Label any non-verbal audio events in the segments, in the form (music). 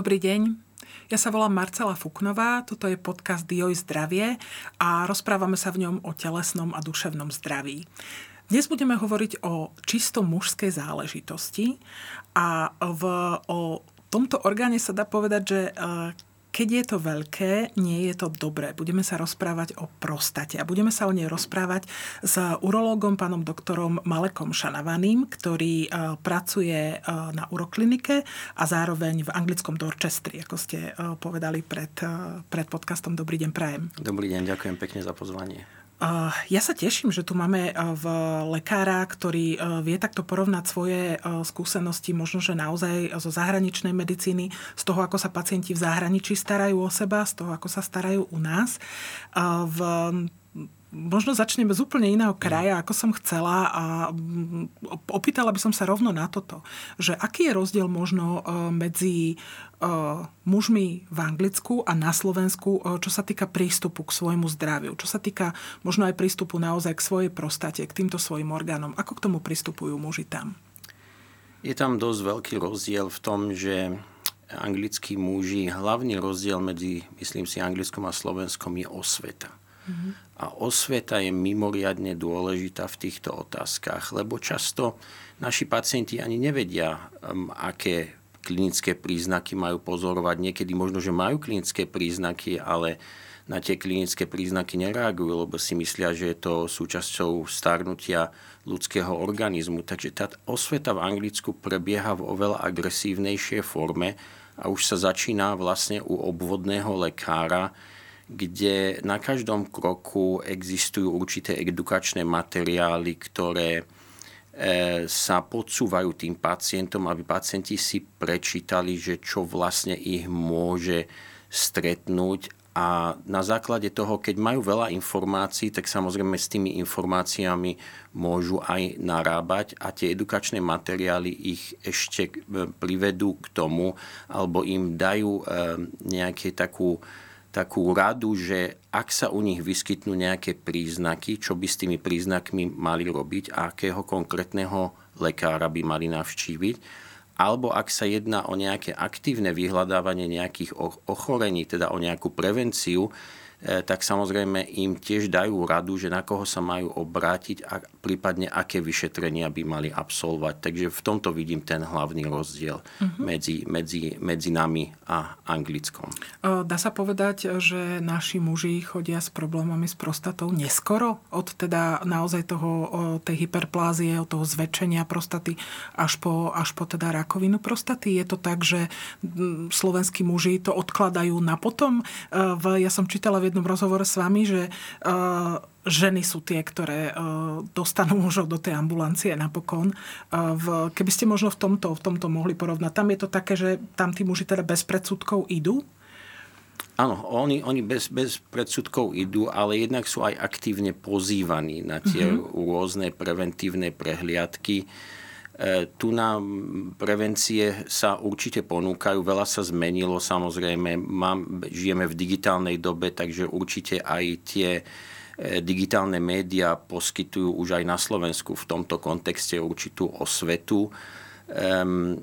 Dobrý deň. Ja sa volám Marcela Fuknová, toto je podcast Joj zdravie a rozprávame sa v ňom o telesnom a duševnom zdraví. Dnes budeme hovoriť o čisto mužskej záležitosti a v, o tomto orgáne sa dá povedať, že keď je to veľké, nie je to dobré. Budeme sa rozprávať o prostate a budeme sa o nej rozprávať s urológom, pánom doktorom Malekom Šanavaným, ktorý e, pracuje e, na uroklinike a zároveň v anglickom Dorchestri, ako ste e, povedali pred, pred podcastom. Dobrý deň, prajem. Dobrý deň, ďakujem pekne za pozvanie. Ja sa teším, že tu máme v lekára, ktorý vie takto porovnať svoje skúsenosti, možno, že naozaj zo zahraničnej medicíny, z toho, ako sa pacienti v zahraničí starajú o seba, z toho, ako sa starajú u nás. V možno začneme z úplne iného kraja, ako som chcela a mm, opýtala by som sa rovno na toto, že aký je rozdiel možno e, medzi e, mužmi v Anglicku a na Slovensku, e, čo sa týka prístupu k svojmu zdraviu, čo sa týka možno aj prístupu naozaj k svojej prostate, k týmto svojim orgánom. Ako k tomu pristupujú muži tam? Je tam dosť veľký rozdiel v tom, že anglickí muži, hlavný rozdiel medzi, myslím si, Anglickom a Slovenskom je osveta. A osveta je mimoriadne dôležitá v týchto otázkach, lebo často naši pacienti ani nevedia, um, aké klinické príznaky majú pozorovať. Niekedy možno, že majú klinické príznaky, ale na tie klinické príznaky nereagujú, lebo si myslia, že je to súčasťou starnutia ľudského organizmu. Takže tá osveta v Anglicku prebieha v oveľa agresívnejšej forme a už sa začína vlastne u obvodného lekára, kde na každom kroku existujú určité edukačné materiály, ktoré e, sa podsúvajú tým pacientom, aby pacienti si prečítali, že čo vlastne ich môže stretnúť. A na základe toho, keď majú veľa informácií, tak samozrejme s tými informáciami môžu aj narábať a tie edukačné materiály ich ešte e, privedú k tomu, alebo im dajú e, nejaké takú takú radu, že ak sa u nich vyskytnú nejaké príznaky, čo by s tými príznakmi mali robiť a akého konkrétneho lekára by mali navštíviť, alebo ak sa jedná o nejaké aktívne vyhľadávanie nejakých ochorení, teda o nejakú prevenciu, tak samozrejme im tiež dajú radu, že na koho sa majú obrátiť a prípadne aké vyšetrenia by mali absolvovať. Takže v tomto vidím ten hlavný rozdiel uh-huh. medzi, medzi, medzi nami a Anglickom. Dá sa povedať, že naši muži chodia s problémami s prostatou neskoro od teda naozaj toho, tej hyperplázie, od toho zväčšenia prostaty až po, až po teda rakovinu prostaty. Je to tak, že slovenskí muži to odkladajú na potom. E, ja som čítala v jednom rozhovore s vami, že uh, ženy sú tie, ktoré uh, dostanú mužov do tej ambulancie napokon. Uh, v, keby ste možno v tomto, v tomto mohli porovnať. Tam je to také, že tam tí muži teda bez predsudkov idú? Áno, oni, oni bez, bez predsudkov idú, ale jednak sú aj aktívne pozývaní na tie uh-huh. rôzne preventívne prehliadky tu na prevencie sa určite ponúkajú, veľa sa zmenilo samozrejme, mám, žijeme v digitálnej dobe, takže určite aj tie e, digitálne médiá poskytujú už aj na Slovensku v tomto kontexte určitú osvetu. Um,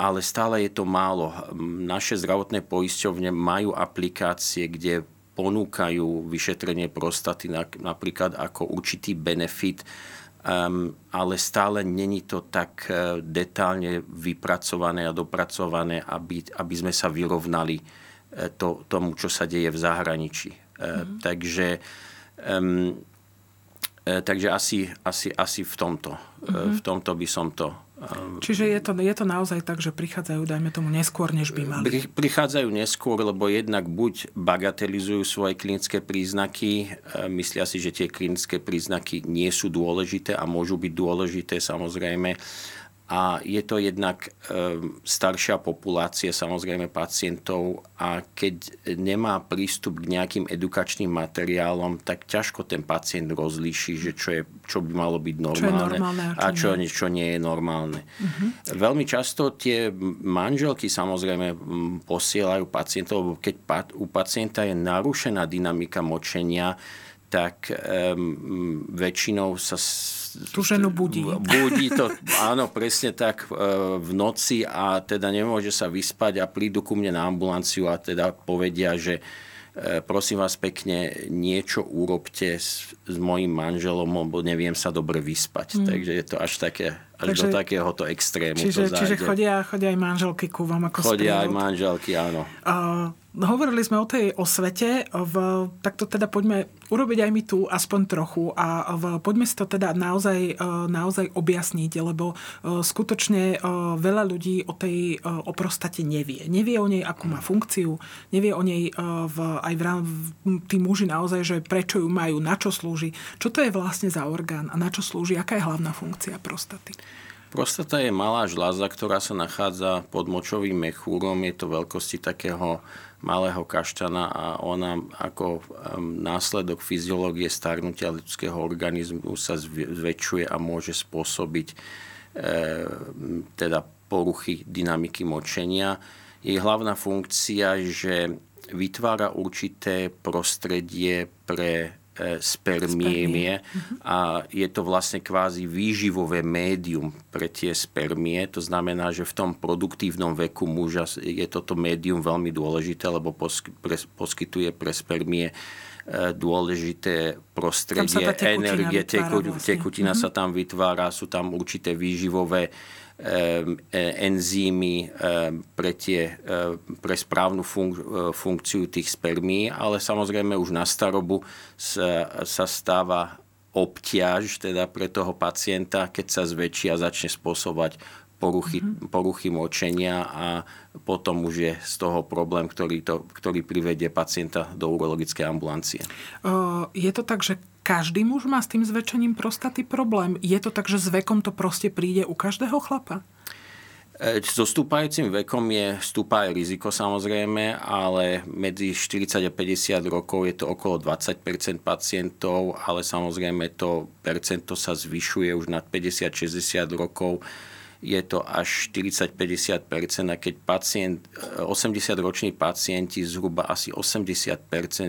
ale stále je to málo. Naše zdravotné poisťovne majú aplikácie, kde ponúkajú vyšetrenie prostaty napríklad ako určitý benefit Um, ale stále není to tak uh, detálne vypracované a dopracované, aby, aby sme sa vyrovnali uh, to, tomu, čo sa deje v zahraničí. Uh, mm-hmm. Takže, um, takže asi, asi, asi v tomto. Mm-hmm. V tomto by som to Čiže je to, je to naozaj tak, že prichádzajú, dajme tomu, neskôr, než by mali? Prichádzajú neskôr, lebo jednak buď bagatelizujú svoje klinické príznaky, e, myslia si, že tie klinické príznaky nie sú dôležité a môžu byť dôležité samozrejme, a je to jednak ehm, staršia populácia samozrejme pacientov a keď nemá prístup k nejakým edukačným materiálom, tak ťažko ten pacient rozlíši, že čo, je, čo by malo byť normálne, čo normálne a čo, nie. čo nie je normálne. Uh-huh. Veľmi často tie manželky samozrejme posielajú pacientov, keď u pacienta je narušená dynamika močenia, tak um, väčšinou sa tú ženu budí. Budí to, áno, presne tak e, v noci a teda nemôže sa vyspať a prídu ku mne na ambulanciu a teda povedia, že e, prosím vás pekne, niečo urobte s, s mojim manželom, lebo neviem sa dobre vyspať. Mm. Takže je to až také až Takže, do takéhoto extrému čiže, to Čiže chodia, chodia aj manželky ku vám ako Chodia aj manželky, áno. Uh, Hovorili sme o tej osvete, v, tak to teda poďme urobiť aj my tu aspoň trochu a v, poďme si to teda naozaj, e, naozaj objasniť, lebo e, skutočne e, veľa ľudí o tej o prostate nevie. Nevie o nej, akú má funkciu, nevie o nej v, aj v, tí muži naozaj, že prečo ju majú, na čo slúži, čo to je vlastne za orgán a na čo slúži, aká je hlavná funkcia prostaty. Prostata je malá žľaza, ktorá sa nachádza pod močovým mechúrom. Je to veľkosti takého malého kaštana a ona ako následok fyziológie starnutia ľudského organizmu sa zväčšuje a môže spôsobiť e, teda poruchy dynamiky močenia. Jej hlavná funkcia že vytvára určité prostredie pre E, spermie a je to vlastne kvázi výživové médium pre tie spermie. To znamená, že v tom produktívnom veku muža je toto médium veľmi dôležité, lebo poskytuje pre spermie e, dôležité prostredie, energie, tekutina, vlastne. tekutina sa tam vytvára, sú tam určité výživové enzymy pre, tie, pre správnu funk- funkciu tých spermí, ale samozrejme už na starobu sa, sa stáva obťaž teda pre toho pacienta, keď sa zväčší a začne spôsobovať poruchy, mm-hmm. poruchy močenia a potom už je z toho problém, ktorý, to, ktorý privedie pacienta do urologickej ambulancie. Je to tak, že každý muž má s tým zväčšením prostaty problém. Je to tak, že s vekom to proste príde u každého chlapa? E, so stúpajúcim vekom je, stúpa aj riziko samozrejme, ale medzi 40 a 50 rokov je to okolo 20% pacientov, ale samozrejme to percento sa zvyšuje už nad 50-60 rokov je to až 40-50 a keď pacient, 80-roční pacienti, zhruba asi 80%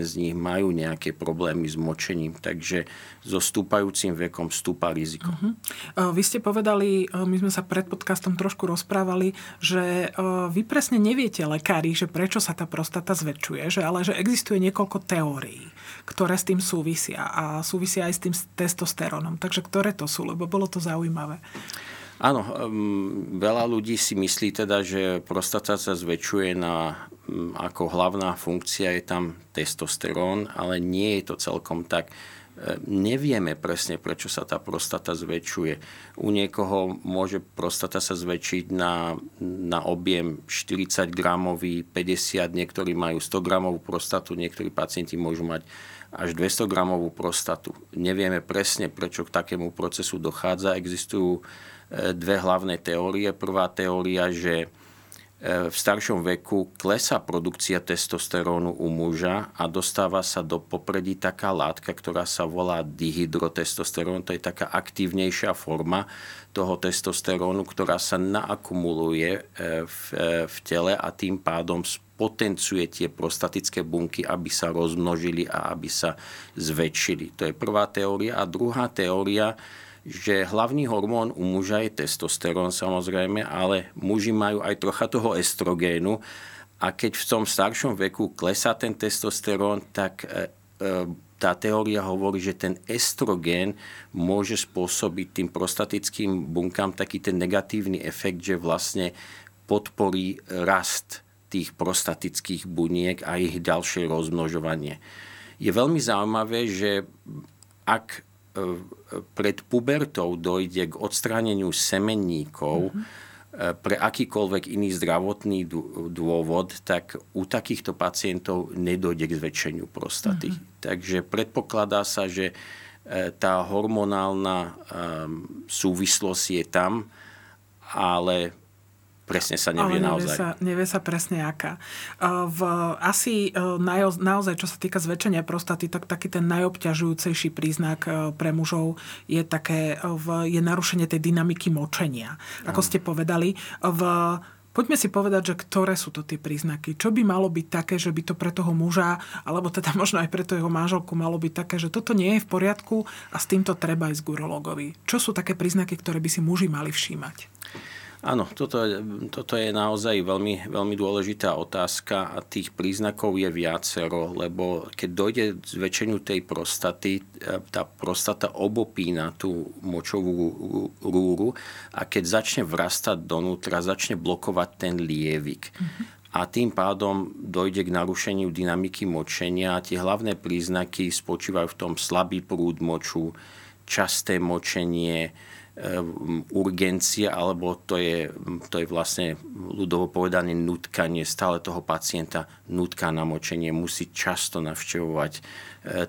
z nich majú nejaké problémy s močením, takže so stúpajúcim vekom stúpa riziko. Uh-huh. Vy ste povedali, my sme sa pred podcastom trošku rozprávali, že vy presne neviete, lekári, že prečo sa tá prostata zväčšuje, že, ale že existuje niekoľko teórií, ktoré s tým súvisia a súvisia aj s tým testosterónom. Takže ktoré to sú, lebo bolo to zaujímavé. Áno, um, veľa ľudí si myslí teda, že prostata sa zväčšuje na, um, ako hlavná funkcia je tam testosterón, ale nie je to celkom tak. Nevieme presne, prečo sa tá prostata zväčšuje. U niekoho môže prostata sa zväčšiť na, na objem 40 gramový, 50, niektorí majú 100 gramovú prostatu, niektorí pacienti môžu mať až 200 gramovú prostatu. Nevieme presne, prečo k takému procesu dochádza. Existujú dve hlavné teórie. Prvá teória, že e, v staršom veku klesá produkcia testosterónu u muža a dostáva sa do popredí taká látka, ktorá sa volá dihydrotestosterón. To je taká aktívnejšia forma toho testosterónu, ktorá sa naakumuluje e, v, e, v tele a tým pádom potenciuje tie prostatické bunky, aby sa rozmnožili a aby sa zväčšili. To je prvá teória. A druhá teória, že hlavný hormón u muža je testosterón samozrejme, ale muži majú aj trocha toho estrogénu a keď v tom staršom veku klesá ten testosterón, tak e, e, tá teória hovorí, že ten estrogén môže spôsobiť tým prostatickým bunkám taký ten negatívny efekt, že vlastne podporí rast tých prostatických buniek a ich ďalšie rozmnožovanie. Je veľmi zaujímavé, že ak pred pubertou dojde k odstráneniu semenníkov, mm-hmm pre akýkoľvek iný zdravotný dôvod, tak u takýchto pacientov nedojde k zväčšeniu prostaty. Mm-hmm. Takže predpokladá sa, že tá hormonálna súvislosť je tam, ale presne sa nevie, Ale nevie naozaj. Sa, nevie sa presne aká. V, asi e, naozaj, čo sa týka zväčšenia prostaty, tak taký ten najobťažujúcejší príznak e, pre mužov je také, e, v, je narušenie tej dynamiky močenia. Ako ste povedali, v Poďme si povedať, že ktoré sú to tie príznaky. Čo by malo byť také, že by to pre toho muža, alebo teda (laughs) možno aj pre toho jeho manželku malo byť také, že toto nie je v poriadku a s týmto treba ísť k urologovi. Čo sú také príznaky, ktoré by si muži mali všímať? Áno, toto, toto je naozaj veľmi, veľmi dôležitá otázka a tých príznakov je viacero, lebo keď dojde k zväčšeniu tej prostaty, e, tá prostata obopína tú močovú rúru a keď začne vrastať donútra, začne blokovať ten lievik. Mm-hmm a tým pádom dojde k narušeniu dynamiky močenia. Tie hlavné príznaky spočívajú v tom slabý prúd moču, časté močenie, urgencia, alebo to je, to je vlastne ľudovo povedané nutkanie stále toho pacienta, nutka na močenie, musí často navštevovať e,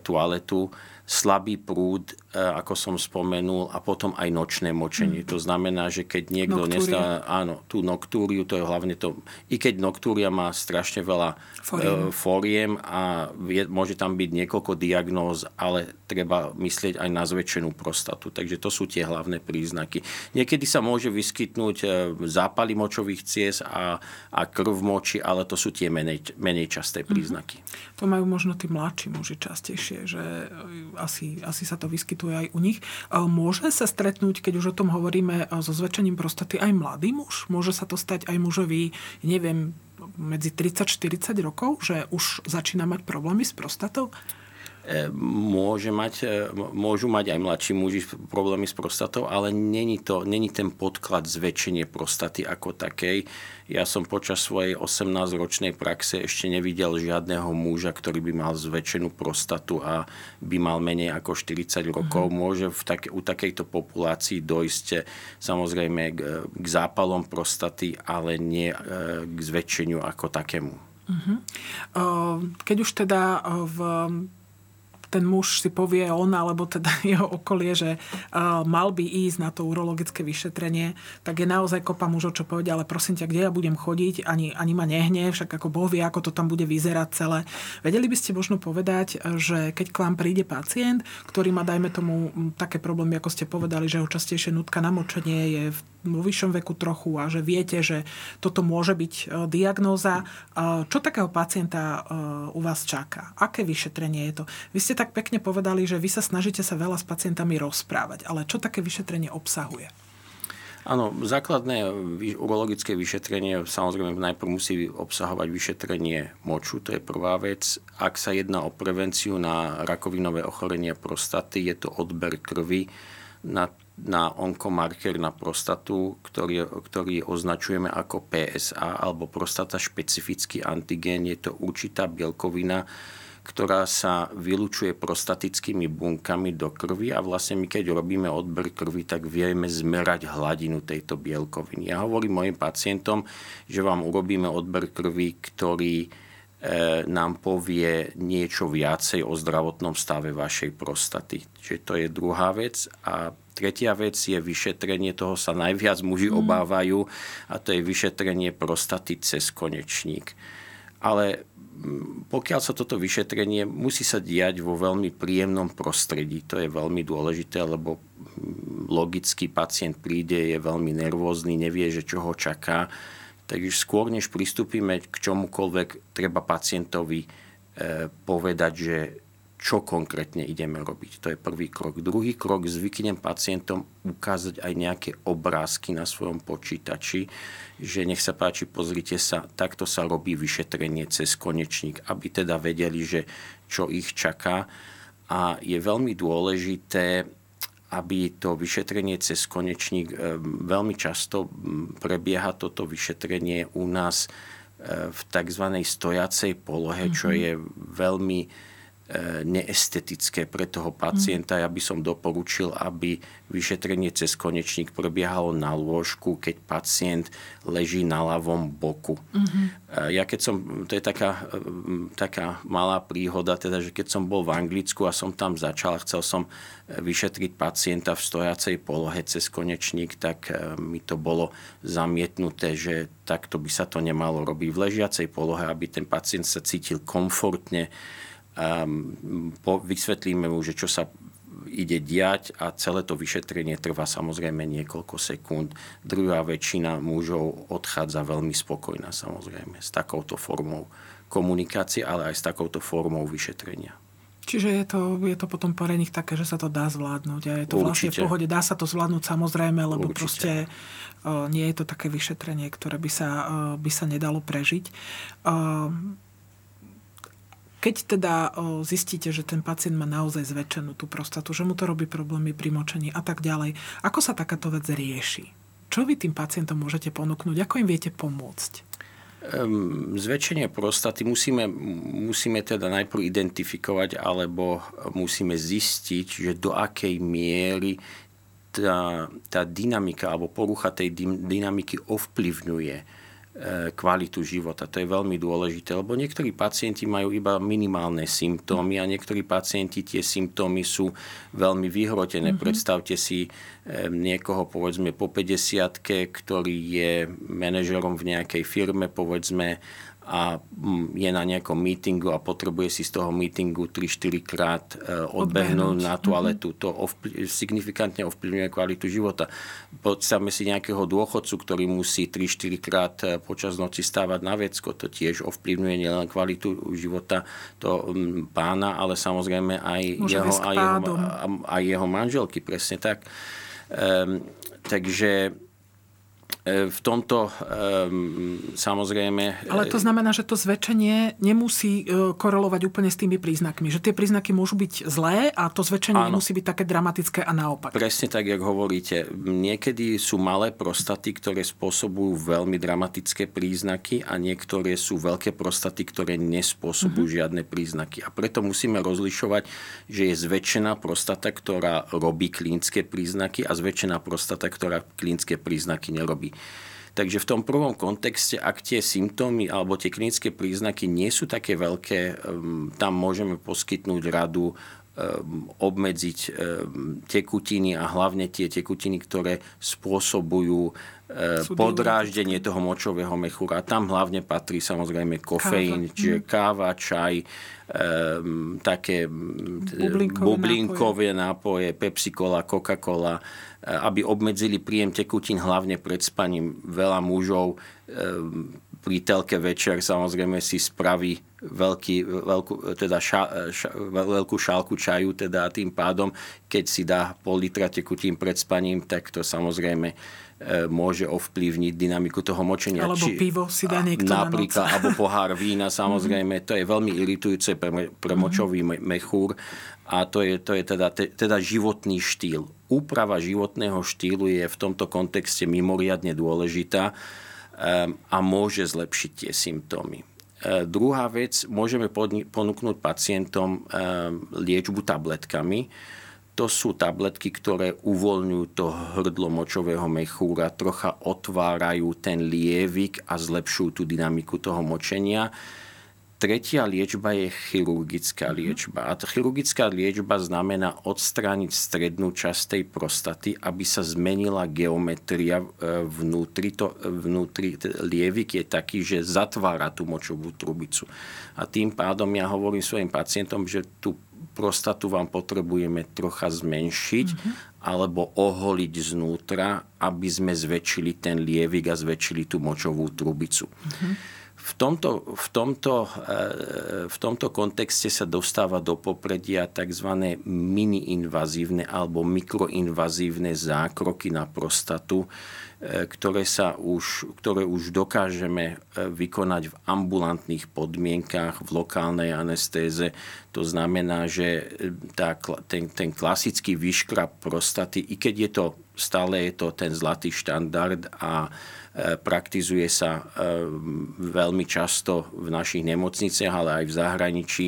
toaletu slabý prúd, e, ako som spomenul, a potom aj nočné močenie. Mm. To znamená, že keď niekto nestá, áno, tú noktúriu, to je hlavne to, i keď noktúria má strašne veľa foriem, e, foriem a je, môže tam byť niekoľko diagnóz, ale treba myslieť aj na zväčšenú prostatu. Takže to sú tie hlavné príznaky. Niekedy sa môže vyskytnť e, zápaly močových ciest a, a krv v moči, ale to sú tie menej, menej časté mhm. príznaky. Mm. To majú možno tí mladší muži častejšie, že asi, asi sa to vyskytuje aj u nich. Môže sa stretnúť, keď už o tom hovoríme, so zväčšením prostaty aj mladý muž? Môže sa to stať aj mužovi, neviem, medzi 30-40 rokov, že už začína mať problémy s prostatou? E, môže mať, e, môžu mať aj mladší muži problémy s prostatou, ale není, to, není ten podklad zväčšenie prostaty ako takej. Ja som počas svojej 18-ročnej praxe ešte nevidel žiadneho muža, ktorý by mal zväčšenú prostatu a by mal menej ako 40 rokov. Mm-hmm. Môže v tak, u takejto populácii dojsť e, samozrejme k, k zápalom prostaty, ale nie k zväčšeniu ako takému. Uh-huh. Keď už teda v ten muž si povie on, alebo teda (laughs) jeho okolie, že uh, mal by ísť na to urologické vyšetrenie, tak je naozaj kopa mužov, čo povedia, ale prosím ťa, kde ja budem chodiť, ani, ani ma nehne, však ako Boh vie, ako to tam bude vyzerať celé. Vedeli by ste možno povedať, že keď k vám príde pacient, ktorý má, dajme tomu, také problémy, ako ste povedali, že ho častejšie nutka na močenie je v vo vyššom veku trochu a že viete, že toto môže byť e, diagnóza. E, čo takého pacienta u vás čaká? Aké vyšetrenie je to? Vy ste tak pekne povedali, že vy sa snažíte sa veľa s pacientami rozprávať, ale čo také vyšetrenie obsahuje? Áno, základné urologické vyšetrenie samozrejme najprv musí obsahovať vyšetrenie moču, to je prvá vec. Ak sa jedná o prevenciu na rakovinové ochorenie prostaty, je to odber krvi na na onkomarker na prostatu, ktorý, ktorý označujeme ako PSA alebo prostata špecifický antigén. Je to určitá bielkovina, ktorá sa vylučuje prostatickými bunkami do krvi a vlastne my keď robíme odber krvi, tak vieme zmerať hladinu tejto bielkoviny. Ja hovorím mojim pacientom, že vám urobíme odber krvi, ktorý E, nám povie niečo viacej o zdravotnom stave vašej prostaty. Čiže to je druhá vec. A tretia vec je vyšetrenie, toho sa najviac muži mm. obávajú, a to je vyšetrenie prostaty cez konečník. Ale pokiaľ sa toto vyšetrenie musí sa diať vo veľmi príjemnom prostredí. To je veľmi dôležité, lebo logicky pacient príde, je veľmi nervózny, nevie, že čo ho čaká Takže skôr, než pristúpime k čomukoľvek, treba pacientovi e, povedať, že čo konkrétne ideme robiť. To je prvý krok. Druhý krok, zvyknem pacientom ukázať aj nejaké obrázky na svojom počítači, že nech sa páči, pozrite sa, takto sa robí vyšetrenie cez konečník, aby teda vedeli, že čo ich čaká. A je veľmi dôležité aby to vyšetrenie cez konečník, e, veľmi často prebieha toto vyšetrenie u nás e, v tzv. stojacej polohe, čo mhm. je veľmi neestetické pre toho pacienta. Ja by som doporučil, aby vyšetrenie cez konečník prebiehalo na lôžku, keď pacient leží na ľavom boku. Mm-hmm. Ja keď som, to je taká, e, taká malá príhoda, teda, že keď som bol v Anglicku a som tam začal chcel som vyšetriť pacienta v stojacej polohe cez konečník, tak mi to bolo zamietnuté, že takto by sa to nemalo robiť v ležiacej polohe, aby ten pacient sa cítil komfortne, vysvetlíme mu, že čo sa ide diať a celé to vyšetrenie trvá samozrejme niekoľko sekúnd. Druhá väčšina mužov odchádza veľmi spokojná samozrejme s takouto formou komunikácie, ale aj s takouto formou vyšetrenia. Čiže je to, je to potom pre nich také, že sa to dá zvládnuť a je to Určite. vlastne v pohode. Dá sa to zvládnuť samozrejme, lebo Určite. proste uh, nie je to také vyšetrenie, ktoré by sa, uh, by sa nedalo prežiť. Uh, keď teda zistíte, že ten pacient má naozaj zväčšenú tú prostatu, že mu to robí problémy pri močení a tak ďalej, ako sa takáto vec rieši? Čo vy tým pacientom môžete ponúknuť? Ako im viete pomôcť? Zväčšenie prostaty musíme, musíme teda najprv identifikovať alebo musíme zistiť, že do akej miery tá, tá dynamika alebo porucha tej dynamiky ovplyvňuje kvalitu života. To je veľmi dôležité, lebo niektorí pacienti majú iba minimálne symptómy a niektorí pacienti tie symptómy sú veľmi vyhrotené. Mm-hmm. Predstavte si e, niekoho, povedzme, po 50 ktorý je manažerom v nejakej firme, povedzme, a mm, je na nejakom mítingu a potrebuje si z toho mítingu 3-4 krát e, odbehnúť na toaletu. Mm-hmm. To ovpl- signifikantne ovplyvňuje kvalitu života. Predstavme si nejakého dôchodcu, ktorý musí 3-4 krát e, počas noci stávať na vecko. To tiež ovplyvňuje nielen kvalitu života to pána, ale samozrejme aj, jeho, aj, jeho, aj jeho manželky. Presne tak. Um, takže v tomto um, samozrejme... Ale to znamená, že to zväčšenie nemusí e, korelovať úplne s tými príznakmi. Že tie príznaky môžu byť zlé a to zväčšenie Áno. nemusí byť také dramatické a naopak. Presne tak, jak hovoríte. Niekedy sú malé prostaty, ktoré spôsobujú veľmi dramatické príznaky a niektoré sú veľké prostaty, ktoré nespôsobujú uh-huh. žiadne príznaky. A preto musíme rozlišovať, že je zväčšená prostata, ktorá robí klinické príznaky a zväčšená prostata, ktorá klinické príznaky nerobí. Takže v tom prvom kontexte, ak tie symptómy alebo tie klinické príznaky nie sú také veľké, um, tam môžeme poskytnúť radu um, obmedziť um, tekutiny a hlavne tie tekutiny, ktoré spôsobujú podráždenie toho močového mechúra. Tam hlavne patrí samozrejme kofeín, káva. čiže káva, čaj, um, také bublinkové, bublinkové nápoje. nápoje, Pepsi Cola, Coca-Cola, aby obmedzili príjem tekutín hlavne pred spaním. Veľa mužov e, pri telke večer samozrejme si spraví veľký, veľkú, teda ša, ša, veľkú šálku čaju teda tým pádom, keď si dá pol litra tekutín pred spaním, tak to samozrejme e, môže ovplyvniť dynamiku toho močenia. Alebo Či, pivo si dá niekto Napríklad, na alebo pohár vína, samozrejme, to je veľmi iritujúce pre, pre močový mechúr a to je, to je teda, teda životný štýl. Úprava životného štýlu je v tomto kontexte mimoriadne dôležitá ehm, a môže zlepšiť tie symptómy. Ehm, druhá vec, môžeme ponúknuť pacientom liečbu tabletkami. To sú tabletky, ktoré uvoľňujú to hrdlo močového mechúra, trocha otvárajú ten lievik a zlepšujú tú dynamiku toho močenia tretia liečba je chirurgická mhm. liečba. A chirurgická liečba znamená odstrániť strednú časť tej prostaty, aby sa zmenila geometria e, vnútri. To, vnútri lievik je taký, že zatvára tú močovú trubicu. A tým pádom ja hovorím svojim pacientom, že tú prostatu vám potrebujeme trocha zmenšiť mm-hmm. alebo oholiť znútra, aby sme zväčšili ten lievik a zväčšili tú močovú trubicu. Mm-hmm. V tomto, v, tomto, eh, v tomto kontexte sa dostáva do popredia tzv. mini-invazívne alebo mikroinvazívne zákroky na prostatu, ktoré, sa už, ktoré už dokážeme eh, vykonať v ambulantných podmienkách, v lokálnej anestéze. To znamená, že tá, ten, ten klasický výškrab prostaty, i keď je to stále je to ten zlatý štandard a E, praktizuje sa e, veľmi často v našich nemocniciach, ale aj v zahraničí.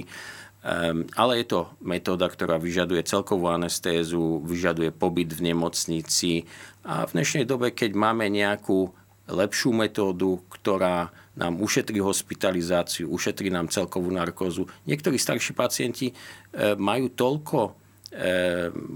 Um, ale je to metóda, ktorá vyžaduje celkovú anestézu, vyžaduje pobyt v nemocnici a v dnešnej dobe, keď máme nejakú lepšiu metódu, ktorá nám ušetrí hospitalizáciu, ušetrí nám celkovú narkózu. Niektorí starší pacienti e, majú toľko e,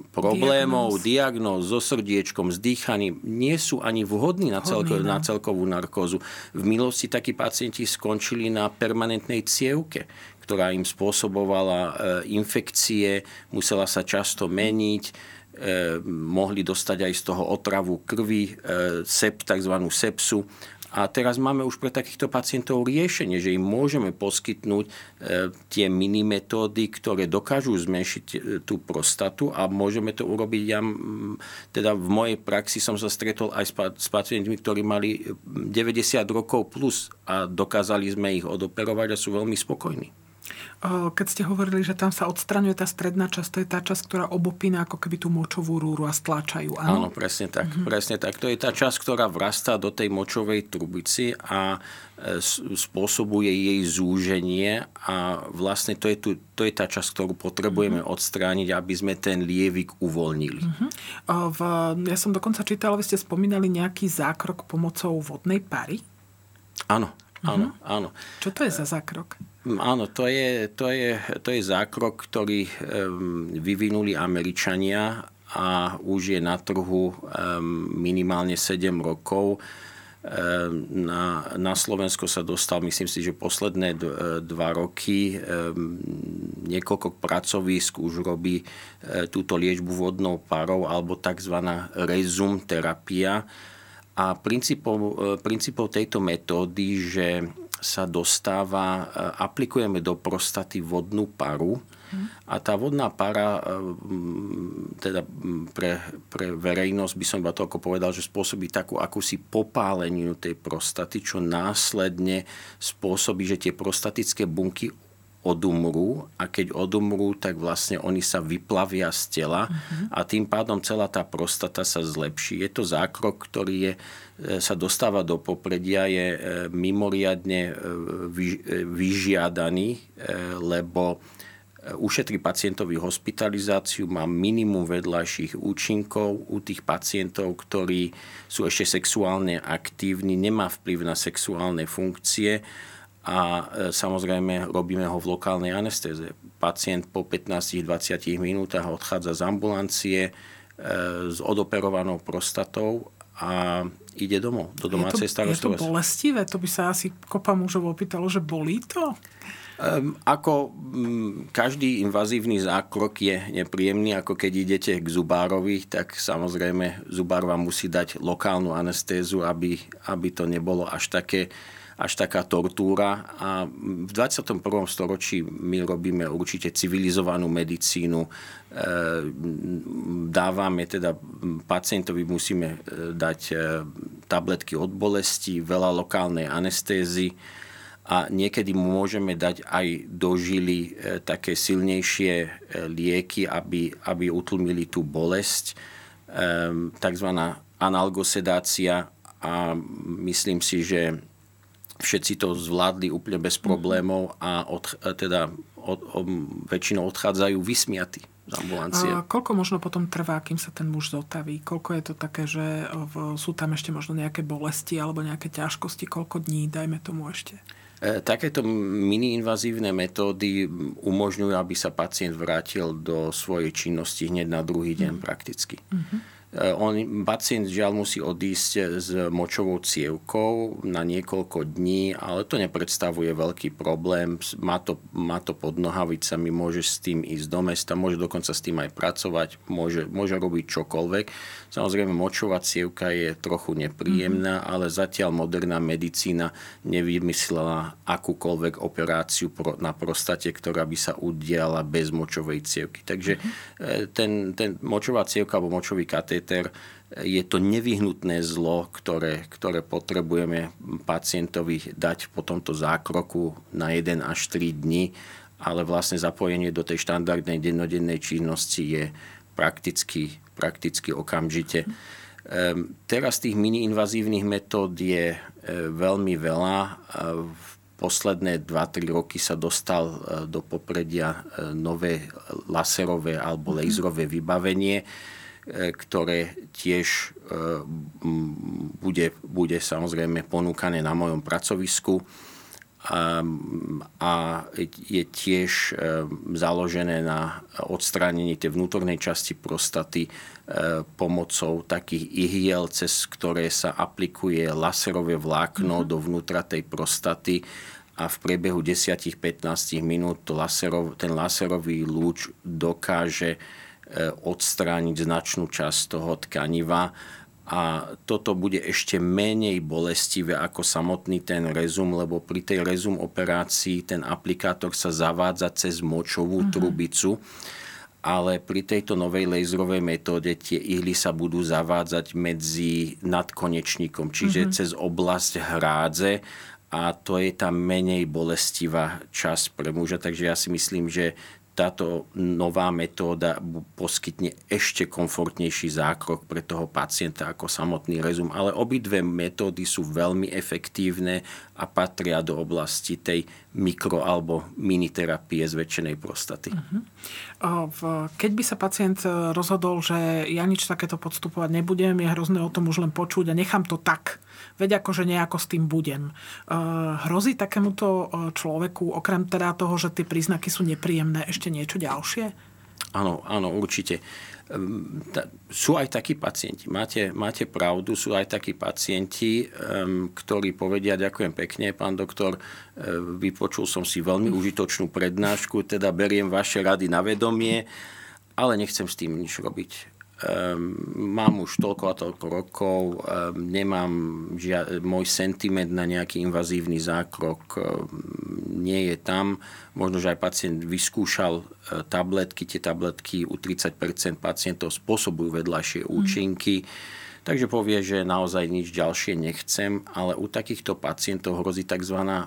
problémov, diagnóz so srdiečkom, s dýchaním, nie sú ani vhodní na, celko, no. na celkovú narkózu. V minulosti takí pacienti skončili na permanentnej cievke, ktorá im spôsobovala e, infekcie, musela sa často meniť, e, mohli dostať aj z toho otravu krvi, e, sep, tzv. sepsu. A teraz máme už pre takýchto pacientov riešenie, že im môžeme poskytnť tie minimetódy, ktoré dokážu zmenšiť tú prostatu a môžeme to urobiť. Ja teda v mojej praxi som sa stretol aj s pacientmi, ktorí mali 90 rokov plus a dokázali sme ich odoperovať a sú veľmi spokojní. Keď ste hovorili, že tam sa odstraňuje tá stredná časť, to je tá časť, ktorá obopína ako keby tú močovú rúru a stláčajú. Áno, áno presne tak. Mm-hmm. Presne tak. To je tá časť, ktorá vrastá do tej močovej trubici a e, spôsobuje jej zúženie a vlastne to je, tu, to je tá časť, ktorú potrebujeme mm-hmm. odstrániť, aby sme ten lievik uvoľnili. Mm-hmm. V, ja som dokonca čítala, vy ste spomínali nejaký zákrok pomocou vodnej pary. Áno, áno, mm-hmm. áno. Čo to je za zákrok? Áno, to je, to je, to je zákrok, ktorý vyvinuli Američania a už je na trhu minimálne 7 rokov. Na, na Slovensko sa dostal, myslím si, že posledné dva roky niekoľko pracovísk už robí e, túto liečbu vodnou parou alebo tzv. rezum terapia. A princípov, e, princípov tejto metódy, že sa dostáva, e, aplikujeme do prostaty vodnú paru. A tá vodná para, e, teda pre, pre verejnosť by som iba toľko povedal, že spôsobí takú akúsi popáleninu tej prostaty, čo následne spôsobí, že tie prostatické bunky odumrú a keď odumrú, tak vlastne oni sa vyplavia z tela uh-huh. a tým pádom celá tá prostata sa zlepší. Je to zákrok, ktorý je, e, sa dostáva do popredia, je e, mimoriadne e, vyžiadaný, lebo ušetrí pacientovi hospitalizáciu, má minimum vedľajších účinkov u tých pacientov, ktorí sú ešte sexuálne aktívni, nemá vplyv na sexuálne funkcie a e, samozrejme robíme ho v lokálnej anestéze. Pacient po 15-20 minútach odchádza z ambulancie e, s odoperovanou prostatou a ide domov, do domácej starostlivosti. Je to bolestivé? To by sa asi kopa mužov opýtalo, že bolí to? Um, ako um, každý invazívny zákrok je nepríjemný, ako keď idete k zubárovi, tak samozrejme zubár vám musí dať lokálnu anestézu, aby, aby to nebolo až také až taká tortúra. A v 21. storočí my robíme určite civilizovanú medicínu. E, dávame teda pacientovi musíme e, dať e, tabletky od bolesti, veľa lokálnej anestézy a niekedy mu môžeme dať aj do žily také silnejšie lieky, aby, aby utlmili tú bolesť. Takzvaná analgosedácia a myslím si, že všetci to zvládli úplne bez problémov a od, teda od, od, väčšinou odchádzajú vysmiatí z ambulancie. A koľko možno potom trvá, kým sa ten muž zotaví? Koľko je to také, že v, sú tam ešte možno nejaké bolesti alebo nejaké ťažkosti? Koľko dní, dajme tomu ešte? E, takéto mini-invazívne metódy umožňujú, aby sa pacient vrátil do svojej činnosti hneď na druhý deň mm. prakticky. Mm-hmm. Eh, on, pacient žiaľ musí odísť s močovou cievkou na niekoľko dní, ale to nepredstavuje veľký problém. Má to, má to pod nohavicami, môže s tým ísť do mesta, môže dokonca s tým aj pracovať, môže, môže robiť čokoľvek. Samozrejme, močová cievka je trochu nepríjemná, mm-hmm. ale zatiaľ moderná medicína nevymyslela akúkoľvek operáciu na prostate, ktorá by sa udiala bez močovej cievky. Takže mm-hmm. ten, ten močová cievka alebo močový katéter je to nevyhnutné zlo, ktoré, ktoré potrebujeme pacientovi dať po tomto zákroku na 1 až 3 dní, ale vlastne zapojenie do tej štandardnej dennodennej činnosti je prakticky prakticky okamžite. Teraz tých mini-invazívnych metód je e, veľmi veľa. V posledné 2-3 roky sa dostal do popredia nové laserové alebo laserové vybavenie, ktoré tiež bude, bude samozrejme ponúkané na mojom pracovisku a je tiež e, založené na odstránení tej vnútornej časti prostaty e, pomocou takých ihiel, cez ktoré sa aplikuje laserové vlákno mm-hmm. dovnútra tej prostaty a v priebehu 10-15 minút to laserov, ten laserový lúč dokáže e, odstrániť značnú časť toho tkaniva a toto bude ešte menej bolestivé ako samotný ten rezum, lebo pri tej rezum operácii ten aplikátor sa zavádza cez močovú uh-huh. trubicu, ale pri tejto novej laserovej metóde tie ihly sa budú zavádzať medzi nadkonečníkom, čiže uh-huh. cez oblasť hrádze a to je tá menej bolestivá časť pre muža. Takže ja si myslím, že táto nová metóda poskytne ešte komfortnejší zákrok pre toho pacienta ako samotný rezum. Ale obidve metódy sú veľmi efektívne a patria do oblasti tej mikro- alebo miniterapie zväčšenej prostaty. Uh-huh. Keď by sa pacient e, rozhodol, že ja nič takéto podstupovať nebudem, je hrozné o tom už len počuť a nechám to tak, veď akože nejako s tým budem. Uh, hrozí takémuto e, človeku, okrem teda toho, že tie príznaky sú nepríjemné, ešte niečo ďalšie? Áno, áno, určite. Ehm, sú aj takí pacienti, máte, máte pravdu, sú aj takí pacienti, um, ktorí povedia, ďakujem pekne, pán doktor, vypočul som si veľmi užitočnú prednášku, teda beriem vaše rady na vedomie, ale nechcem s tým nič robiť mám už toľko a toľko rokov, um, nemám žia- môj sentiment na nejaký invazívny zákrok, um, nie je tam. Možno, že aj pacient vyskúšal uh, tabletky, tie tabletky u 30% pacientov spôsobujú vedľajšie účinky. Mm takže povie, že naozaj nič ďalšie nechcem, ale u takýchto pacientov hrozí tzv.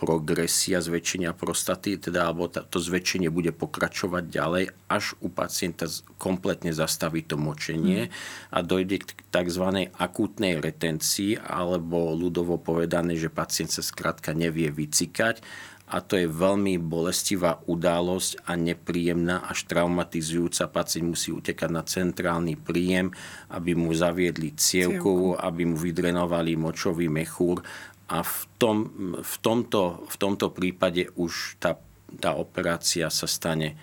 Progresia zväčšenia prostaty, teda alebo to zväčšenie bude pokračovať ďalej, až u pacienta kompletne zastaví to močenie a dojde k tzv. akútnej retencii, alebo ľudovo povedané, že pacient sa skrátka nevie vycikať a to je veľmi bolestivá udalosť a nepríjemná až traumatizujúca. Pacient musí utekať na centrálny príjem, aby mu zaviedli cievku, aby mu vydrenovali močový mechúr a v, tom, v, tomto, v tomto prípade už tá, tá operácia sa stane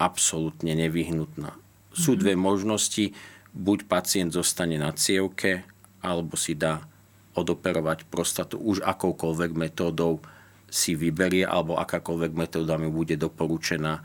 absolútne nevyhnutná. Sú mhm. dve možnosti, buď pacient zostane na cievke, alebo si dá odoperovať prostatu už akoukoľvek metódou, si vyberie, alebo akákoľvek metóda mi bude doporučená e,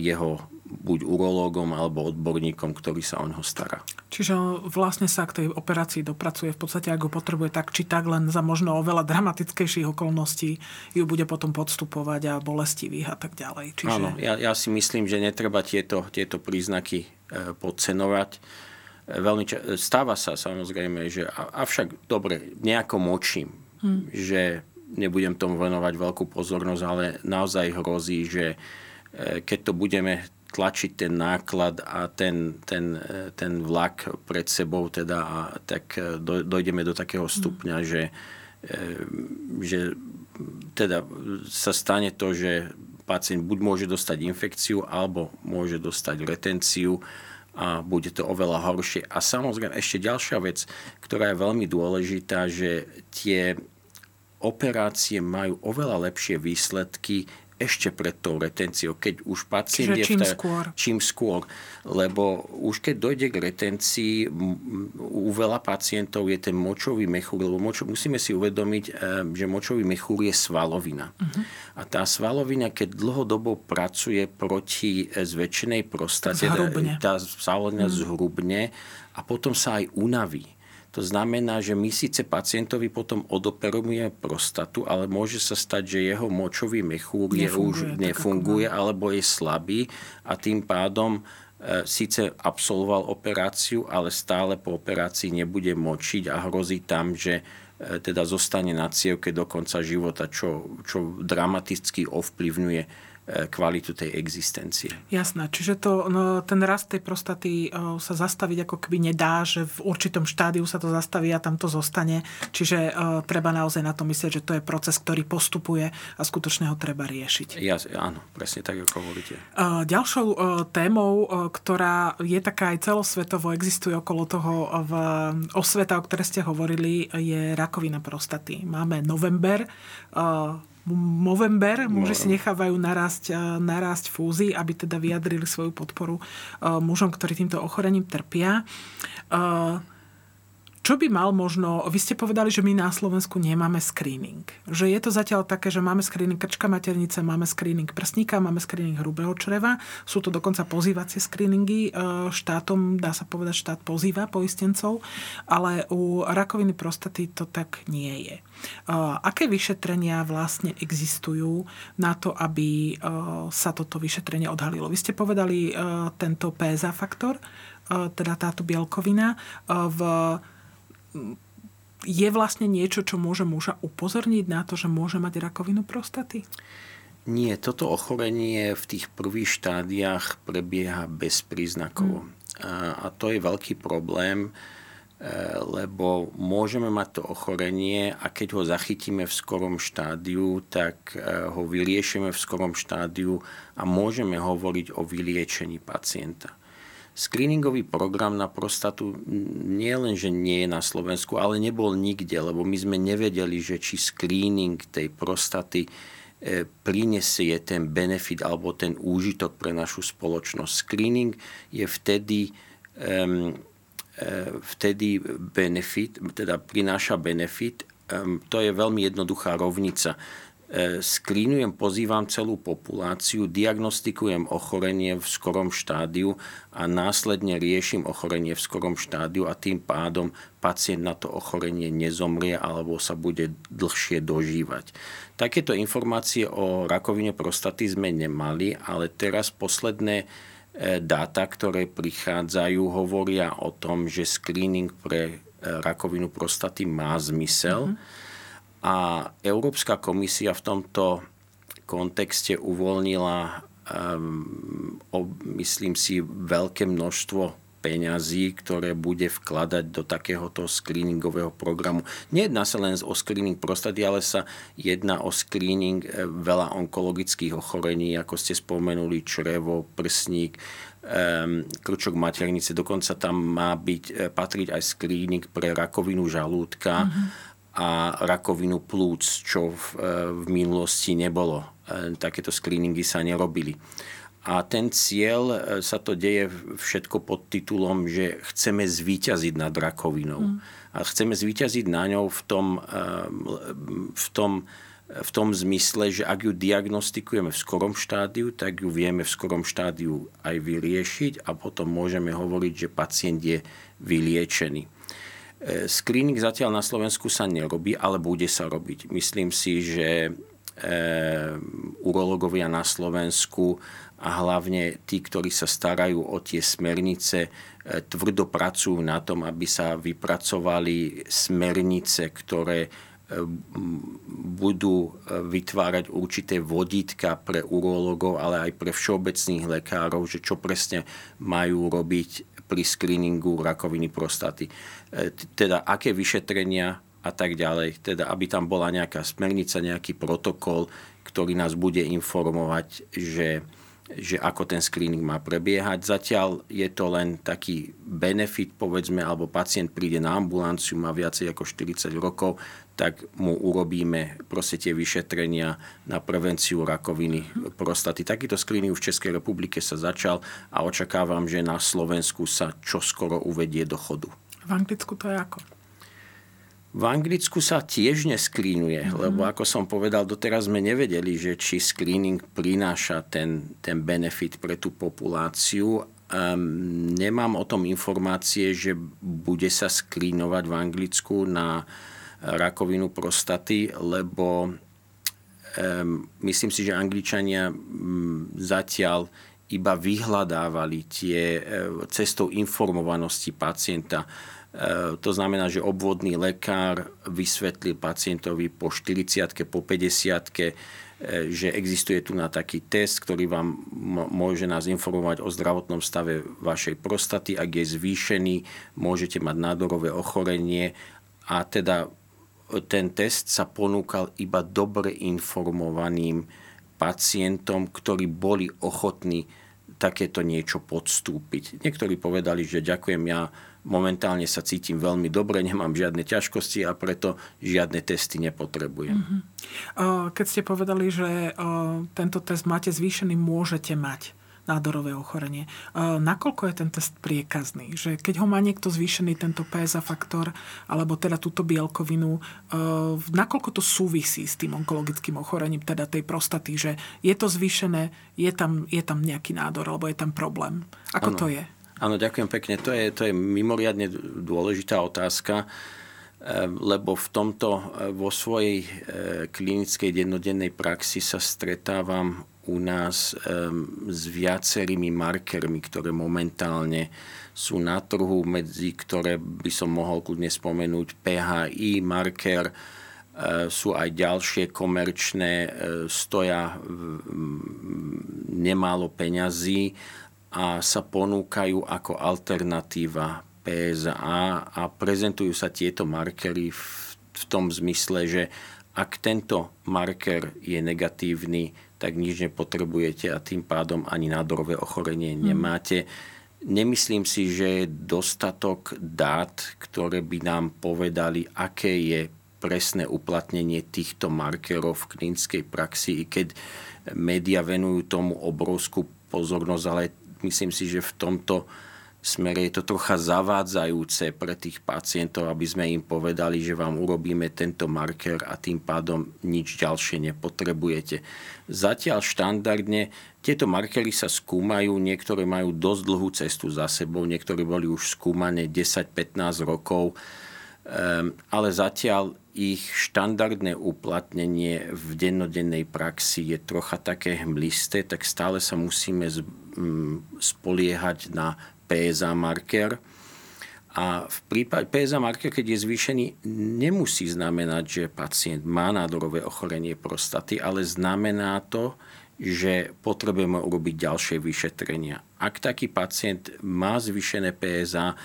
jeho buď urológom alebo odborníkom, ktorý sa o neho stará. Čiže vlastne sa k tej operácii dopracuje v podstate, ak ho potrebuje tak či tak, len za možno oveľa dramatickejších okolností ju bude potom podstupovať a bolestivých a tak ďalej. Čiže... Áno, ja, ja si myslím, že netreba tieto, tieto príznaky e, podcenovať. E, veľmi ča- stáva sa samozrejme, že avšak dobre, nejako močím, hmm. že nebudem tomu venovať veľkú pozornosť, ale naozaj hrozí, že e, keď to budeme tlačiť ten náklad a ten, ten, e, ten vlak pred sebou, teda, a tak e, dojdeme do takého stupňa, že, že teda sa stane to, že pacient buď môže dostať infekciu, alebo môže dostať retenciu a bude to oveľa horšie. A samozrejme ešte ďalšia vec, ktorá je veľmi dôležitá, že tie operácie majú oveľa lepšie výsledky ešte pred tou retenciou, keď už pacient Čiže je čím v skôr. Čím skôr. Lebo už keď dojde k retencii, u veľa pacientov je ten močový mechúr, lebo močo, musíme si uvedomiť, eh, že močový mechúr je svalovina. Uh-huh. A tá svalovina, keď dlhodobo pracuje proti eh, zväčšenej prostate, zhrubne. tá svalovina uh-huh. zhrubne a potom sa aj unaví. To znamená, že my síce pacientovi potom odoperujeme prostatu, ale môže sa stať, že jeho močový mechúr je už nefunguje alebo je slabý a tým pádom e, síce absolvoval operáciu, ale stále po operácii nebude močiť a hrozí tam, že e, teda zostane na cievke do konca života, čo, čo dramaticky ovplyvňuje kvalitu tej existencie. Jasné, čiže to, no, ten rast tej prostaty o, e, sa zastaviť ako keby nedá, že v určitom štádiu sa to zastaví a tam to zostane. Čiže o, e, treba naozaj na to myslieť, že to je proces, ktorý postupuje a skutočne ho treba riešiť. Ja, áno, presne tak, ako hovoríte. O, ďalšou o, témou, o, ktorá je taká aj celosvetovo, existuje okolo toho v osveta, o ktorej ste hovorili, je rakovina prostaty. Máme november, o, Movember, muži si nechávajú narásť, eh, narásť fúzy, aby teda vyjadrili svoju podporu eh, mužom, ktorí týmto ochorením trpia. Čo by mal možno, vy ste povedali, že my na Slovensku nemáme screening. Že je to zatiaľ také, že máme screening krčka maternice, máme screening prsníka, máme screening hrubého čreva. Sú to dokonca pozývacie screeningy. Štátom, dá sa povedať, štát pozýva poistencov, ale u rakoviny prostaty to tak nie je. Aké vyšetrenia vlastne existujú na to, aby sa toto vyšetrenie odhalilo? Vy ste povedali tento PSA faktor, teda táto bielkovina. V je vlastne niečo, čo môže muža upozorniť na to, že môže mať rakovinu prostaty? Nie, toto ochorenie v tých prvých štádiách prebieha bez príznakov. Hmm. A to je veľký problém, Eh, lebo môžeme mať to ochorenie a keď ho zachytíme v skorom štádiu, tak eh, ho vyliešime v skorom štádiu a môžeme hovoriť o vyliečení pacienta. Screeningový program na prostatu nie len, že nie je na Slovensku, ale nebol nikde, lebo my sme nevedeli, že či screening tej prostaty eh, prinesie ten benefit alebo ten úžitok pre našu spoločnosť. Screening je vtedy um, E, vtedy benefit, teda prináša benefit. To je veľmi jednoduchá rovnica. E, Skrínujem, pozývam celú populáciu, diagnostikujem ochorenie v skorom štádiu a následne riešim ochorenie v skorom štádiu a tým pádom pacient na to ochorenie nezomrie alebo sa bude dlhšie dožívať. Takéto informácie o rakovine prostaty sme nemali, ale teraz posledné E, dáta, ktoré prichádzajú, hovoria o tom, že screening pre e, rakovinu prostaty má zmysel. Mm-hmm. A Európska komisia v tomto kontexte uvoľnila, um, myslím si, veľké množstvo peňazí, ktoré bude vkladať do takéhoto screeningového programu. Nejedná sa len o screening prostaty, ale sa jedná o screening e, veľa onkologických ochorení, ako ste spomenuli, črevo, prsník, krčok maternice. Dokonca tam má byť, e, patriť aj screening pre rakovinu žalúdka mm-hmm. A rakovinu plúc, čo v, e, v minulosti nebolo. Takéto screeningy sa nerobili. A ten cieľ e, sa to deje všetko pod titulom, že chceme zvíťaziť nad rakovinou. Mm. A chceme zvíťaziť na ňou v tom, e, v, tom, v tom zmysle, že ak ju diagnostikujeme v skorom štádiu, tak ju vieme v skorom štádiu aj vyriešiť a potom môžeme hovoriť, že pacient je vyliečený. E, screening zatiaľ na Slovensku sa nerobí, ale bude sa robiť. Myslím si, že urologovia na Slovensku a hlavne tí, ktorí sa starajú o tie smernice, e, tvrdo pracujú na tom, aby sa vypracovali smernice, ktoré e, budú e, vytvárať určité vodítka pre urologov, ale aj pre všeobecných lekárov, že čo presne majú robiť pri screeningu rakoviny prostaty. Teda aké vyšetrenia a tak ďalej. Teda aby tam bola nejaká smernica, nejaký protokol, ktorý nás bude informovať, že že ako ten screening má prebiehať. Zatiaľ je to len taký benefit, povedzme, alebo pacient príde na ambulanciu, má viacej ako 40 rokov, tak mu urobíme proste tie vyšetrenia na prevenciu rakoviny prostaty. Takýto screening v Českej republike sa začal a očakávam, že na Slovensku sa čoskoro uvedie do chodu. V Anglicku to je ako? V Anglicku sa tiež neskrínuje, mm-hmm. lebo ako som povedal, doteraz sme nevedeli, že či screening prináša ten, ten benefit pre tú populáciu. Um, nemám o tom informácie, že bude sa skrínovať v Anglicku na rakovinu prostaty, lebo myslím si, že Angličania zatiaľ iba vyhľadávali tie uh, cestou informovanosti pacienta E, to znamená, že obvodný lekár vysvetlil pacientovi po 40 po 50 e, že existuje tu na taký test, ktorý vám môže nás informovať o zdravotnom stave vašej prostaty. Ak je zvýšený, môžete mať nádorové ochorenie a teda ten test sa ponúkal iba dobre informovaným pacientom, ktorí boli ochotní takéto niečo podstúpiť. Niektorí povedali, že ďakujem, ja momentálne sa cítim veľmi dobre, nemám žiadne ťažkosti a preto žiadne testy nepotrebujem. Mhm. Keď ste povedali, že tento test máte zvýšený, môžete mať nádorové ochorenie. Nakoľko je ten test priekazný? Že keď ho má niekto zvýšený tento PSA faktor, alebo teda túto bielkovinu, nakoľko to súvisí s tým onkologickým ochorením, teda tej prostaty, že je to zvýšené, je tam, je tam nejaký nádor, alebo je tam problém? Ako ano. to je? Áno, ďakujem pekne. To je, to je mimoriadne dôležitá otázka lebo v tomto vo svojej klinickej dennodennej praxi sa stretávam u nás s viacerými markermi, ktoré momentálne sú na trhu, medzi ktoré by som mohol kľudne spomenúť PHI marker, e, sú aj ďalšie komerčné, e, stoja nemálo peňazí a sa ponúkajú ako alternatíva PSA a prezentujú sa tieto markery v, v tom zmysle, že ak tento marker je negatívny, tak nič nepotrebujete a tým pádom ani nádorové ochorenie mm. nemáte. Nemyslím si, že je dostatok dát, ktoré by nám povedali, aké je presné uplatnenie týchto markerov v klinickej praxi, i keď média venujú tomu obrovskú pozornosť, ale myslím si, že v tomto smere je to trocha zavádzajúce pre tých pacientov, aby sme im povedali, že vám urobíme tento marker a tým pádom nič ďalšie nepotrebujete. Zatiaľ štandardne tieto markery sa skúmajú, niektoré majú dosť dlhú cestu za sebou, niektoré boli už skúmané 10-15 rokov, ehm, ale zatiaľ ich štandardné uplatnenie v dennodennej praxi je trocha také hmlisté, tak stále sa musíme spoliehať na PSA marker. A v prípade PSA marker, keď je zvýšený, nemusí znamenať, že pacient má nádorové ochorenie prostaty, ale znamená to, že potrebujeme urobiť ďalšie vyšetrenia. Ak taký pacient má zvýšené PSA,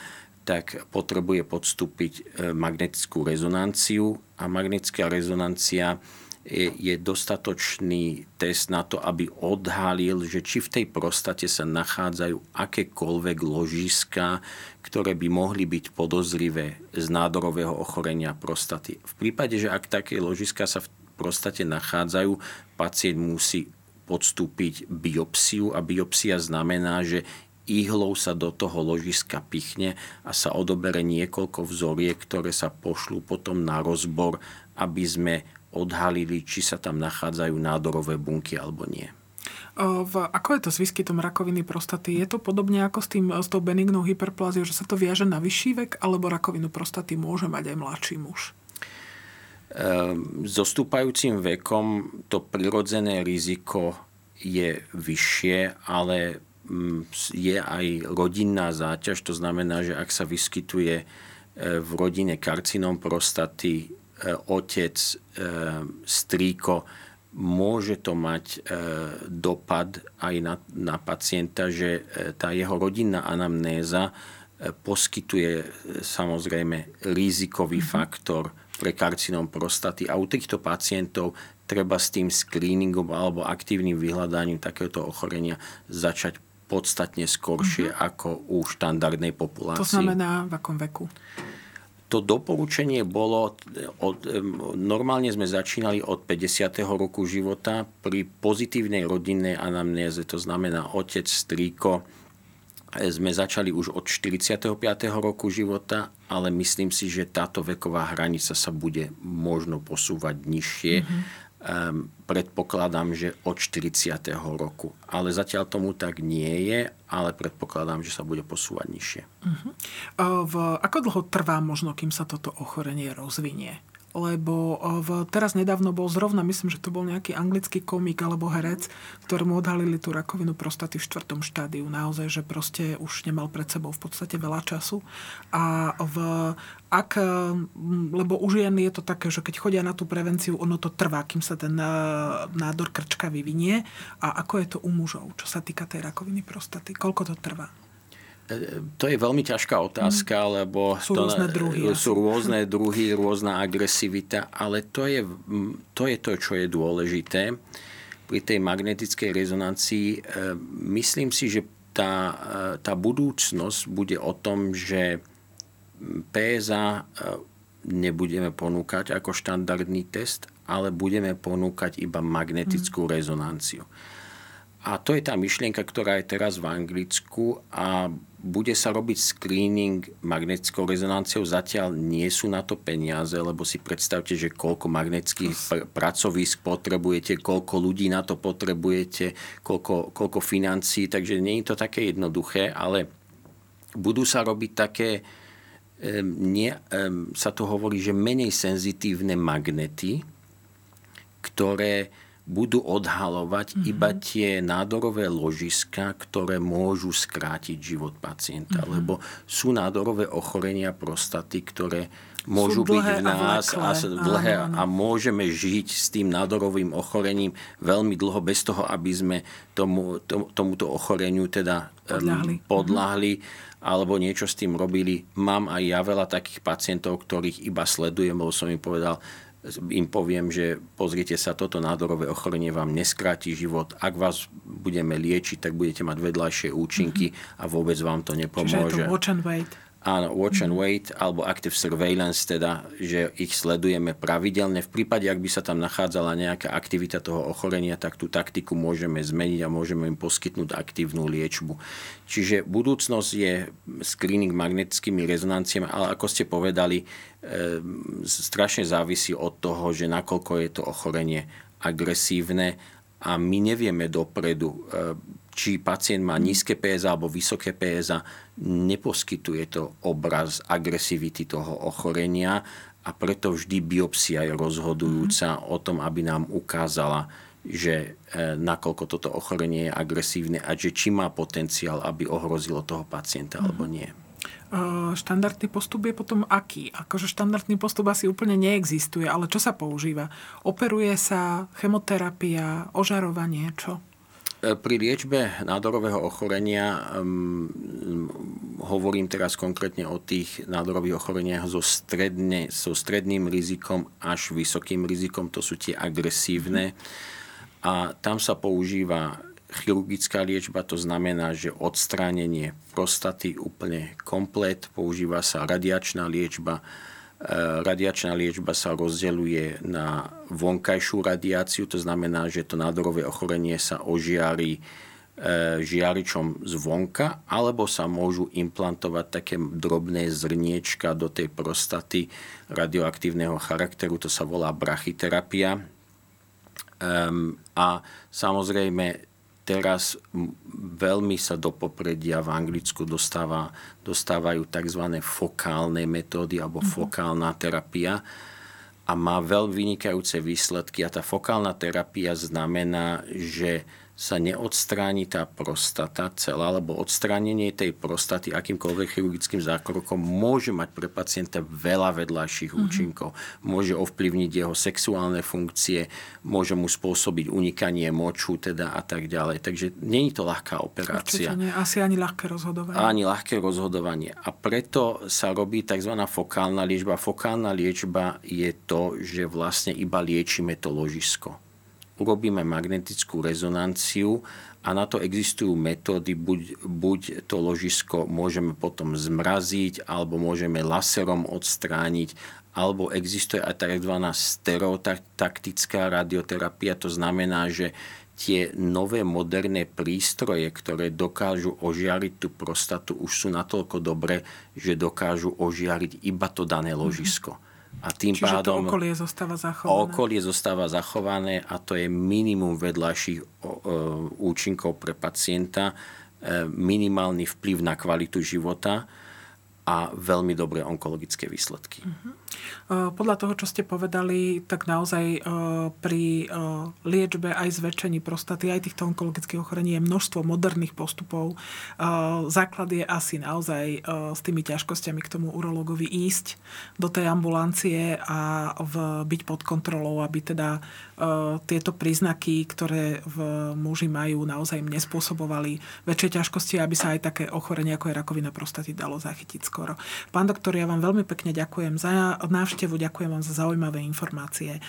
tak potrebuje podstúpiť e, magnetickú rezonanciu a magnetická rezonancia je, dostatočný test na to, aby odhalil, že či v tej prostate sa nachádzajú akékoľvek ložiska, ktoré by mohli byť podozrivé z nádorového ochorenia prostaty. V prípade, že ak také ložiska sa v prostate nachádzajú, pacient musí podstúpiť biopsiu a biopsia znamená, že ihlou sa do toho ložiska pichne a sa odobere niekoľko vzoriek, ktoré sa pošlú potom na rozbor, aby sme odhalili, či sa tam nachádzajú nádorové bunky alebo nie. V, ako je to s výskytom rakoviny prostaty? Je to podobne ako s, tým, s tou benignou hyperpláziou, že sa to viaže na vyšší vek, alebo rakovinu prostaty môže mať aj mladší muž? Ehm, so stúpajúcim vekom to prirodzené riziko je vyššie, ale mm, je aj rodinná záťaž. To znamená, že ak sa vyskytuje e, v rodine karcinom prostaty, otec, e, strýko, môže to mať e, dopad aj na, na pacienta, že tá jeho rodinná anamnéza poskytuje samozrejme rizikový mm-hmm. faktor pre karcinom prostaty a u týchto pacientov treba s tým screeningom alebo aktívnym vyhľadaním takéhoto ochorenia začať podstatne skoršie mm-hmm. ako u štandardnej populácie. To znamená v akom veku? To doporučenie bolo, od, normálne sme začínali od 50. roku života pri pozitívnej rodinnej anamnéze, to znamená otec, strýko, e, sme začali už od 45. roku života, ale myslím si, že táto veková hranica sa bude možno posúvať nižšie. Mm-hmm predpokladám, že od 40. roku. Ale zatiaľ tomu tak nie je, ale predpokladám, že sa bude posúvať nižšie. Uh-huh. V, ako dlho trvá možno, kým sa toto ochorenie rozvinie? Lebo v, teraz nedávno bol zrovna, myslím, že to bol nejaký anglický komik alebo herec, ktorému odhalili tú rakovinu prostaty v štvrtom štádiu. Naozaj, že proste už nemal pred sebou v podstate veľa času. A v, ak, lebo u žien je to také, že keď chodia na tú prevenciu, ono to trvá, kým sa ten nádor krčka vyvinie. A ako je to u mužov, čo sa týka tej rakoviny prostaty? Koľko to trvá? To je veľmi ťažká otázka, mm. lebo sú, to, rôzne druhy, sú rôzne (laughs) druhy, rôzna agresivita, ale to je, to je to, čo je dôležité pri tej magnetickej rezonancii. E, myslím si, že tá, e, tá budúcnosť bude o tom, že PSA e, nebudeme ponúkať ako štandardný test, ale budeme ponúkať iba magnetickú mm. rezonanciu. A to je tá myšlienka, ktorá je teraz v Anglicku a bude sa robiť screening magnetickou rezonanciou. Zatiaľ nie sú na to peniaze, lebo si predstavte, že koľko magnetických pr- pracovísk potrebujete, koľko ľudí na to potrebujete, koľko, koľko financí, takže nie je to také jednoduché, ale budú sa robiť také, nie, sa to hovorí, že menej senzitívne magnety, ktoré budú odhalovať mm-hmm. iba tie nádorové ložiska, ktoré môžu skrátiť život pacienta. Mm-hmm. Lebo sú nádorové ochorenia prostaty, ktoré môžu byť v nás a, a dlhé áno, áno. a môžeme žiť s tým nádorovým ochorením veľmi dlho bez toho, aby sme tomu, tomu, tomuto ochoreniu teda podľahli, podľahli mm-hmm. alebo niečo s tým robili. Mám aj ja veľa takých pacientov, ktorých iba sledujem, lebo som im povedal, im poviem, že pozrite sa, toto nádorové ochorenie vám neskráti život. Ak vás budeme liečiť, tak budete mať vedľajšie účinky mm-hmm. a vôbec vám to nepomôže. Čiže je to watch and wait. Áno, watch and wait alebo active surveillance, teda, že ich sledujeme pravidelne. V prípade, ak by sa tam nachádzala nejaká aktivita toho ochorenia, tak tú taktiku môžeme zmeniť a môžeme im poskytnúť aktívnu liečbu. Čiže budúcnosť je screening magnetickými rezonanciami, ale ako ste povedali, e, strašne závisí od toho, že nakoľko je to ochorenie agresívne a my nevieme dopredu, e, či pacient má nízke PSA alebo vysoké PSA, neposkytuje to obraz agresivity toho ochorenia a preto vždy biopsia je rozhodujúca mm-hmm. o tom, aby nám ukázala, že e, nakoľko toto ochorenie je agresívne a že či má potenciál, aby ohrozilo toho pacienta mm-hmm. alebo nie. Štandardný postup je potom aký? Akože štandardný postup asi úplne neexistuje, ale čo sa používa? Operuje sa, chemoterapia, ožarovanie, čo? E, pri liečbe nádorového ochorenia hovorím teraz konkrétne o tých nádorových ochoreniach so, stredne, so stredným rizikom až vysokým rizikom, to sú tie agresívne. A tam sa používa chirurgická liečba, to znamená, že odstránenie prostaty úplne komplet, používa sa radiačná liečba, radiačná liečba sa rozdeľuje na vonkajšiu radiáciu, to znamená, že to nádorové ochorenie sa ožiari eh, žiaričom zvonka, alebo sa môžu implantovať také drobné zrniečka do tej prostaty radioaktívneho charakteru, to sa volá brachyterapia. Um, a samozrejme teraz veľmi sa do popredia v Anglicku dostáva, dostávajú tzv. fokálne metódy alebo mm-hmm. fokálna terapia a má veľmi vynikajúce výsledky. A tá fokálna terapia znamená, že sa neodstráni tá prostata celá, lebo odstránenie tej prostaty akýmkoľvek chirurgickým zákrokom môže mať pre pacienta veľa vedľajších mm-hmm. účinkov. Môže ovplyvniť jeho sexuálne funkcie, môže mu spôsobiť unikanie moču teda a tak ďalej. Takže je to ľahká operácia. Určite nie. Asi ani ľahké rozhodovanie. Ani ľahké rozhodovanie. A preto sa robí tzv. fokálna liečba. Fokálna liečba je to, že vlastne iba liečíme to ložisko urobíme magnetickú rezonanciu a na to existujú metódy, buď, buď to ložisko môžeme potom zmraziť, alebo môžeme laserom odstrániť, alebo existuje aj tzv. stereotaktická radioterapia, to znamená, že tie nové moderné prístroje, ktoré dokážu ožiariť tú prostatu, už sú natoľko dobré, že dokážu ožiariť iba to dané ložisko. Mm-hmm. A tým Čiže pádom to okolie zostáva zachované. Okolie zostáva zachované a to je minimum vedľajších účinkov pre pacienta, e, minimálny vplyv na kvalitu života a veľmi dobré onkologické výsledky. Uh-huh. Podľa toho, čo ste povedali, tak naozaj pri liečbe aj zväčšení prostaty, aj týchto onkologických ochorení je množstvo moderných postupov. Základ je asi naozaj s tými ťažkosťami k tomu urologovi ísť do tej ambulancie a v, byť pod kontrolou, aby teda tieto príznaky, ktoré v muži majú, naozaj nespôsobovali väčšie ťažkosti, aby sa aj také ochorenie, ako je rakovina prostaty, dalo zachytiť skoro. Pán doktor, ja vám veľmi pekne ďakujem za návštevu, ďakujem vám za zaujímavé informácie.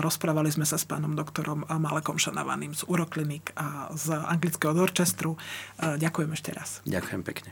Rozprávali sme sa s pánom doktorom Malekom Šanavaným z Uroklinik a z anglického Dorchestru. Ďakujem ešte raz. Ďakujem pekne.